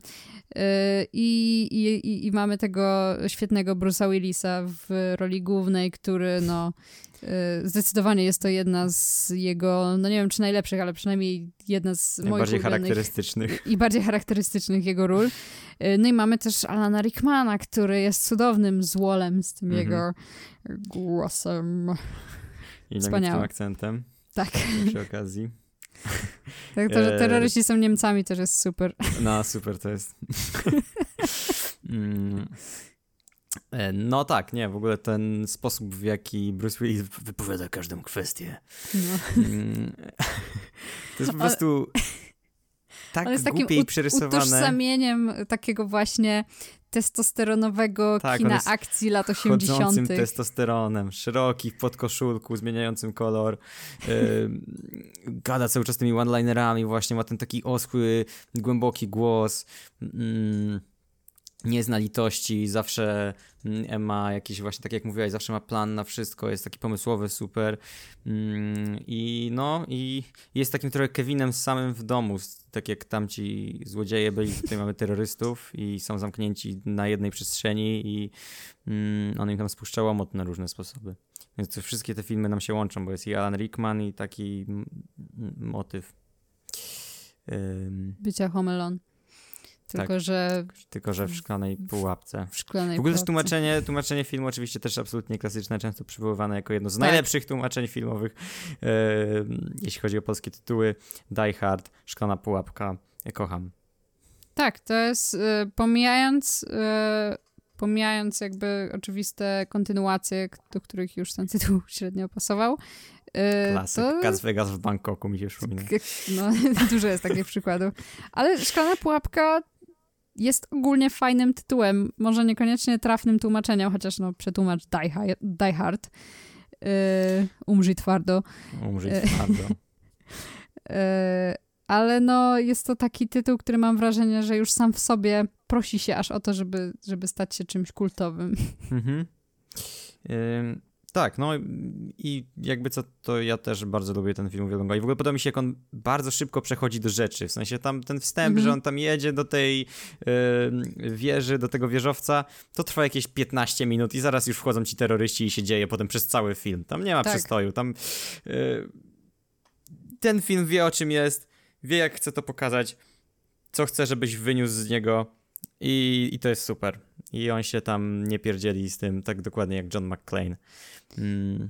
[SPEAKER 1] yy, i, i, i mamy tego świetnego Bruce'a Willisa w roli głównej, który no Y, zdecydowanie jest to jedna z jego, no nie wiem czy najlepszych, ale przynajmniej jedna z moich
[SPEAKER 2] Najbardziej charakterystycznych.
[SPEAKER 1] I bardziej charakterystycznych jego ról. Y, no i mamy też Alana Rickmana, który jest cudownym złolem z tym mm -hmm. jego głosem.
[SPEAKER 2] I niemieckim akcentem.
[SPEAKER 1] Tak.
[SPEAKER 2] Przy okazji.
[SPEAKER 1] Tak, to, że terroryści są Niemcami też jest super.
[SPEAKER 2] No, super to jest. mm. E, no tak, nie, w ogóle ten sposób, w jaki Bruce Willis wypowiada każdą kwestię. No. Mm, to jest po prostu tak Ale jest głupie i przerysowane.
[SPEAKER 1] utożsamieniem takiego właśnie testosteronowego tak, kina akcji lat 80.
[SPEAKER 2] testosteronem, szeroki w podkoszulku, zmieniającym kolor. Yy, gada cały czas tymi one-linerami, właśnie ma ten taki oschły, głęboki głos. Yy nie zna litości, zawsze mm, ma jakiś właśnie, tak jak mówiłaś, zawsze ma plan na wszystko, jest taki pomysłowy, super mm, i no i jest takim trochę Kevinem samym w domu, tak jak tamci złodzieje byli, tutaj mamy terrorystów i są zamknięci na jednej przestrzeni i mm, on im tam spuszcza łomot na różne sposoby. Więc wszystkie te filmy nam się łączą, bo jest i Alan Rickman i taki motyw.
[SPEAKER 1] Bycia Home Alone. Tylko, tak, że...
[SPEAKER 2] Tylko, że w szklanej pułapce.
[SPEAKER 1] W szklanej
[SPEAKER 2] W ogóle
[SPEAKER 1] pułapce.
[SPEAKER 2] tłumaczenie, tłumaczenie filmu oczywiście też absolutnie klasyczne, często przywoływane jako jedno z tak. najlepszych tłumaczeń filmowych, e, jeśli chodzi o polskie tytuły. Die Hard, Szklana pułapka, ja kocham.
[SPEAKER 1] Tak, to jest, e, pomijając, e, pomijając jakby oczywiste kontynuacje, do których już ten tytuł średnio pasował,
[SPEAKER 2] Klasyk. To... Las Vegas w Bangkoku mi się przypomina.
[SPEAKER 1] No, dużo jest takich przykładów. Ale Szklana Pułapka jest ogólnie fajnym tytułem. Może niekoniecznie trafnym tłumaczeniem, chociaż no przetłumacz Die, die Hard. Yy, umrzyj twardo.
[SPEAKER 2] Umrzyj twardo.
[SPEAKER 1] Yy, ale no jest to taki tytuł, który mam wrażenie, że już sam w sobie prosi się aż o to, żeby, żeby stać się czymś kultowym. Mhm.
[SPEAKER 2] Yy, tak, no i jakby co, to ja też bardzo lubię ten film Wielonga. I w ogóle podoba mi się, jak on bardzo szybko przechodzi do rzeczy. W sensie tam ten wstęp, mm -hmm. że on tam jedzie do tej yy, wieży, do tego wieżowca, to trwa jakieś 15 minut i zaraz już wchodzą ci terroryści i się dzieje potem przez cały film. Tam nie ma tak. przystoju. Tam yy, ten film wie o czym jest, wie jak chce to pokazać, co chce, żebyś wyniósł z niego i, i to jest super. I on się tam nie pierdzieli z tym tak dokładnie jak John McClane. Mm.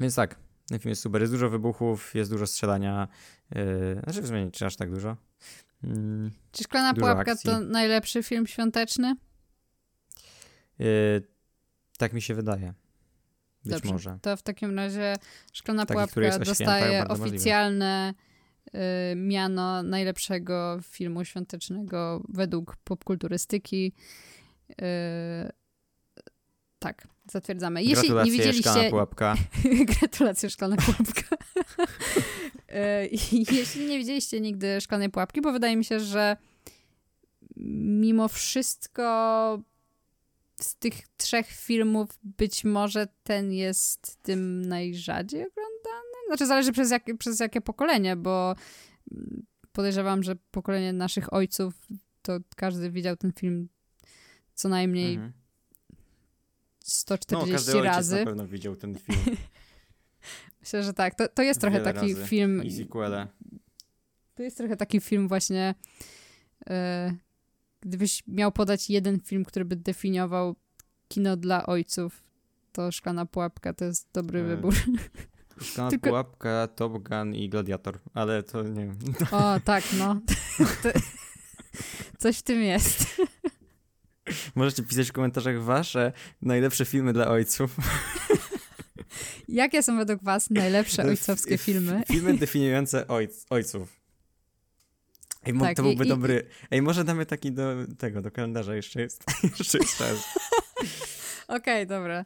[SPEAKER 2] Więc tak, ten film jest super. Jest dużo wybuchów, jest dużo strzelania. Yy, znaczy w sumie czy aż tak dużo.
[SPEAKER 1] Yy, czy Szklana Pułapka akcji. to najlepszy film świąteczny?
[SPEAKER 2] Yy, tak mi się wydaje. Być
[SPEAKER 1] Dobrze,
[SPEAKER 2] może.
[SPEAKER 1] To w takim razie Szklana Taki, Pułapka dostaje oficjalne y, miano najlepszego filmu świątecznego według popkulturystyki. Y, tak, zatwierdzamy. Jeśli nie
[SPEAKER 2] Gratulacje,
[SPEAKER 1] widzieliście...
[SPEAKER 2] szklana pułapka.
[SPEAKER 1] Gratulacje, szklana pułapka. E, Jeśli nie widzieliście nigdy szklanej pułapki, bo wydaje mi się, że mimo wszystko z tych trzech filmów być może ten jest tym najrzadziej oglądany. Znaczy zależy przez, jak, przez jakie pokolenie, bo podejrzewam, że pokolenie naszych ojców to każdy widział ten film co najmniej
[SPEAKER 2] Mhm.
[SPEAKER 1] 140
[SPEAKER 2] No,
[SPEAKER 1] razy.
[SPEAKER 2] na pewno widział ten film.
[SPEAKER 1] Myślę, że tak. To, to jest trochę
[SPEAKER 2] Wiele
[SPEAKER 1] taki
[SPEAKER 2] razy.
[SPEAKER 1] film.
[SPEAKER 2] I sequele.
[SPEAKER 1] To jest trochę taki film właśnie. e, gdybyś miał podać jeden film, który by definiował kino dla ojców, to Szklana Pułapka to jest dobry
[SPEAKER 2] E,
[SPEAKER 1] wybór.
[SPEAKER 2] Szklana
[SPEAKER 1] Tylko-
[SPEAKER 2] pułapka, Top Gun i Gladiator. Ale to nie wiem.
[SPEAKER 1] O, tak, no. Coś w tym jest.
[SPEAKER 2] Możecie pisać w komentarzach wasze najlepsze filmy dla ojców.
[SPEAKER 1] Jakie są według was najlepsze ojcowskie filmy?
[SPEAKER 2] Filmy definiujące ojc, ojców. Ej,
[SPEAKER 1] Tak,
[SPEAKER 2] to byłby
[SPEAKER 1] i-
[SPEAKER 2] dobry. Ej, może damy taki do tego, do kalendarza jeszcze jest. jeszcze jest czas.
[SPEAKER 1] Okej, dobra.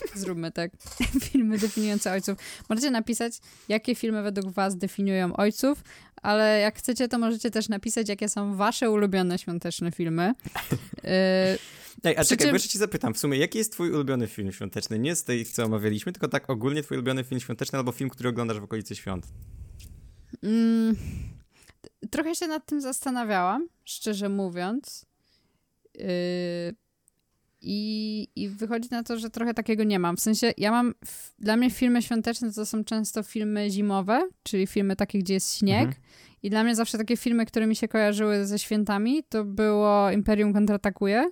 [SPEAKER 1] Zróbmy tak. Filmy definiujące ojców. Możecie napisać, jakie filmy według was definiują ojców, ale jak chcecie, to możecie też napisać, jakie są wasze ulubione świąteczne filmy. Yy,
[SPEAKER 2] Ej, a czekaj,
[SPEAKER 1] czym-
[SPEAKER 2] bo jeszcze ci zapytam, w sumie, jaki jest twój ulubiony film świąteczny? Nie z tych, co omawialiśmy, tylko tak ogólnie twój ulubiony film świąteczny albo film, który oglądasz w okolicy świąt.
[SPEAKER 1] mm, trochę się nad tym zastanawiałam, szczerze mówiąc. Yy, i, I wychodzi na to, że trochę takiego nie mam. W sensie, ja mam. Dla mnie filmy świąteczne to są często filmy zimowe, czyli filmy takie, gdzie jest śnieg.
[SPEAKER 2] Mhm.
[SPEAKER 1] I dla mnie zawsze takie filmy, które mi się kojarzyły ze świętami, to było Imperium kontratakuje.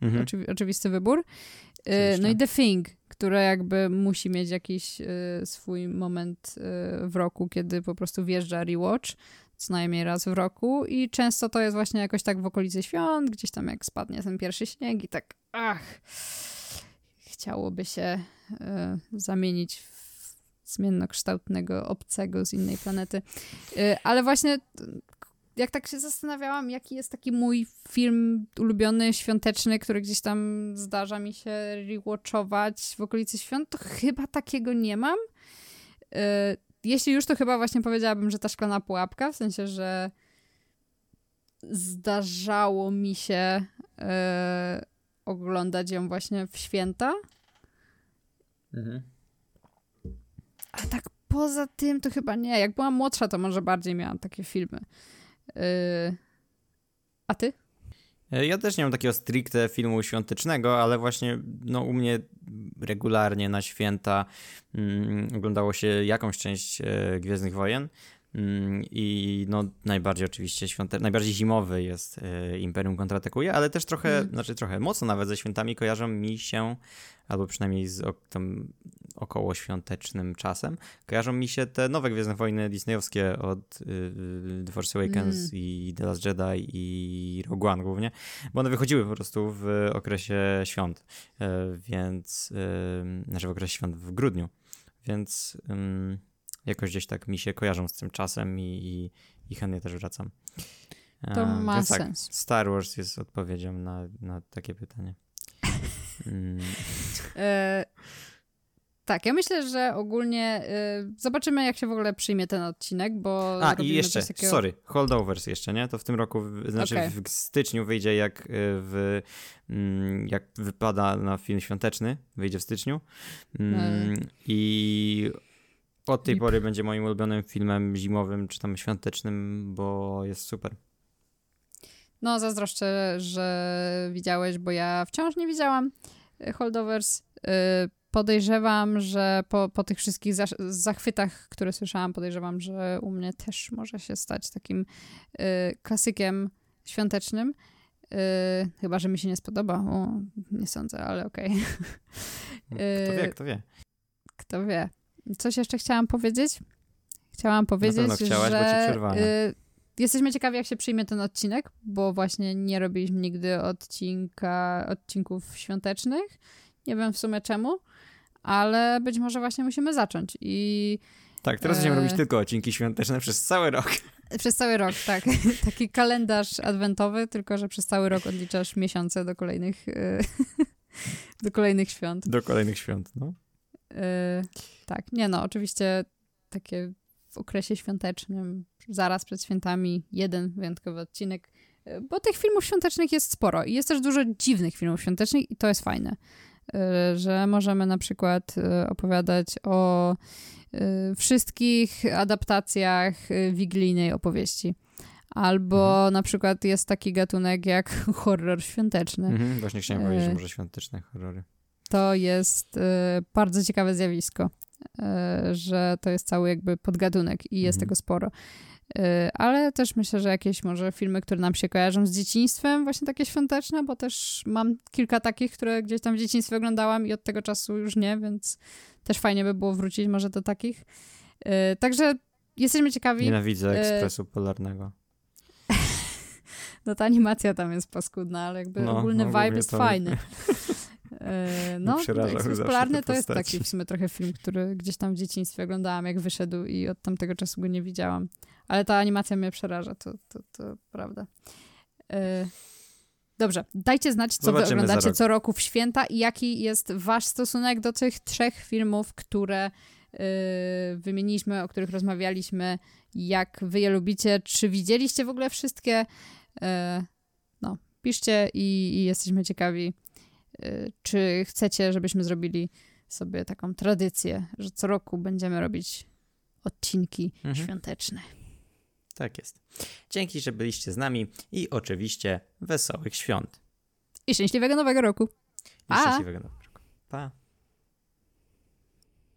[SPEAKER 2] Mhm.
[SPEAKER 1] Oczywi- oczywisty wybór. Y. No i The Thing, które jakby musi mieć jakiś y, swój moment y, w roku, kiedy po prostu wjeżdża rewatch, co najmniej raz w roku i często to jest właśnie jakoś tak w okolicy świąt, gdzieś tam jak spadnie ten pierwszy śnieg i tak ach, chciałoby się y, zamienić w zmiennokształtnego obcego z innej planety. Y, ale właśnie jak tak się zastanawiałam, jaki jest taki mój film ulubiony, świąteczny, który gdzieś tam zdarza mi się rewatchować w okolicy świąt, to chyba takiego nie mam. Y, Jeśli już, to chyba właśnie powiedziałabym, że ta szklana pułapka, w sensie, że zdarzało mi się y, oglądać ją właśnie w święta.
[SPEAKER 2] Mhm.
[SPEAKER 1] A tak poza tym to chyba nie. Jak byłam młodsza, to może bardziej miałam takie filmy. Y, a ty?
[SPEAKER 2] E, Ja też nie mam takiego stricte filmu świątecznego, ale właśnie no, u mnie regularnie na święta mm, oglądało się jakąś część e, Gwiezdnych Wojen. Mm, I no, najbardziej oczywiście świąte... najbardziej zimowy jest e, Imperium kontratakuje, ale też trochę,
[SPEAKER 1] Mm.
[SPEAKER 2] znaczy trochę mocno nawet ze świętami kojarzą mi się, albo przynajmniej z ok- tam około świątecznym czasem, kojarzą mi się te nowe Gwiezdne Wojny disneyowskie od y, The Force Awakens
[SPEAKER 1] Mm.
[SPEAKER 2] i The Last Jedi i Rogue One głównie, bo one wychodziły po prostu w okresie świąt, e, więc, y, znaczy w okresie świąt w grudniu, więc ym, jakoś gdzieś tak mi się kojarzą z tym czasem i, i, i chętnie też wracam.
[SPEAKER 1] To
[SPEAKER 2] E,
[SPEAKER 1] ma
[SPEAKER 2] tak,
[SPEAKER 1] sens.
[SPEAKER 2] Star Wars jest odpowiedzią na, na takie pytanie. Mm,
[SPEAKER 1] E, tak, ja myślę, że ogólnie e, zobaczymy, jak się w ogóle przyjmie ten odcinek, bo.
[SPEAKER 2] A i jeszcze,
[SPEAKER 1] takiego...
[SPEAKER 2] sorry, holdovers jeszcze, nie? To w tym roku, znaczy
[SPEAKER 1] Okej.
[SPEAKER 2] w styczniu wyjdzie jak w, mm, jak wypada na film świąteczny, wyjdzie w styczniu. Mm, I od tej
[SPEAKER 1] Lip.
[SPEAKER 2] pory będzie moim ulubionym filmem zimowym czy tam świątecznym, bo jest super.
[SPEAKER 1] No, zazdroszczę, że widziałeś, bo ja wciąż nie widziałam e, Holdovers. E, Podejrzewam, że po, po tych wszystkich zachwytach, które słyszałam, podejrzewam, że u mnie też może się stać takim e, klasykiem świątecznym. Chyba, że mi się nie spodoba. O, nie sądzę, ale okej.
[SPEAKER 2] Kto
[SPEAKER 1] E,
[SPEAKER 2] wie, kto wie.
[SPEAKER 1] Kto wie. Coś jeszcze chciałam powiedzieć? Chciałam powiedzieć,
[SPEAKER 2] chciałaś,
[SPEAKER 1] że y, jesteśmy ciekawi, jak się przyjmie ten odcinek, bo właśnie nie robiliśmy nigdy odcinka, odcinków świątecznych. Nie wiem w sumie czemu, ale być może właśnie musimy zacząć. I
[SPEAKER 2] Tak, teraz będziemy
[SPEAKER 1] e,
[SPEAKER 2] robić tylko odcinki świąteczne przez cały rok.
[SPEAKER 1] przez cały rok, tak. Taki kalendarz adwentowy, tylko że przez cały rok odliczasz miesiące do kolejnych y, Do kolejnych świąt.
[SPEAKER 2] Do kolejnych świąt, no.
[SPEAKER 1] Yy, tak, nie no, oczywiście takie w okresie świątecznym, zaraz przed świętami, jeden wyjątkowy odcinek, yy, bo tych filmów świątecznych jest sporo i jest też dużo dziwnych filmów świątecznych i to jest fajne, yy, że możemy na przykład opowiadać o wszystkich adaptacjach wigilijnej opowieści. Albo
[SPEAKER 2] Mhm.
[SPEAKER 1] na przykład jest taki gatunek jak horror świąteczny.
[SPEAKER 2] Mhm, właśnie chciałem powiedzieć, że może świąteczne horrory.
[SPEAKER 1] To jest e, bardzo ciekawe zjawisko, e, że to jest cały jakby podgatunek i jest
[SPEAKER 2] Mhm.
[SPEAKER 1] tego sporo. E, ale też myślę, że jakieś może filmy, które nam się kojarzą z dzieciństwem, właśnie takie świąteczne, bo też mam kilka takich, które gdzieś tam w dzieciństwie oglądałam i od tego czasu już nie, więc też fajnie by było wrócić może do takich. Także jesteśmy ciekawi.
[SPEAKER 2] Nienawidzę Ekspresu Polarnego.
[SPEAKER 1] No ta animacja tam jest paskudna, ale jakby
[SPEAKER 2] No,
[SPEAKER 1] ogólny
[SPEAKER 2] ogólnie
[SPEAKER 1] vibe jest
[SPEAKER 2] to-
[SPEAKER 1] fajny. E, No, Ekspres
[SPEAKER 2] zawsze
[SPEAKER 1] Polarny to jest taki w sumie trochę film, który gdzieś tam w dzieciństwie oglądałam, jak wyszedł i od tamtego czasu go nie widziałam. Ale ta animacja mnie przeraża, to, to, to prawda. E, Dobrze, dajcie znać, co
[SPEAKER 2] Zobaczymy
[SPEAKER 1] wy oglądacie
[SPEAKER 2] rok.
[SPEAKER 1] co roku w święta i jaki jest wasz stosunek do tych trzech filmów, które y, wymieniliśmy, o których rozmawialiśmy, jak wy je lubicie, czy widzieliście w ogóle wszystkie? E, no, piszcie i, i jesteśmy ciekawi, czy chcecie, żebyśmy zrobili sobie taką tradycję, że co roku będziemy robić odcinki
[SPEAKER 2] Mhm.
[SPEAKER 1] świąteczne.
[SPEAKER 2] Tak jest. Dzięki, że byliście z nami i oczywiście wesołych świąt.
[SPEAKER 1] I szczęśliwego nowego roku!
[SPEAKER 2] I
[SPEAKER 1] Pa!
[SPEAKER 2] szczęśliwego nowego roku. Pa!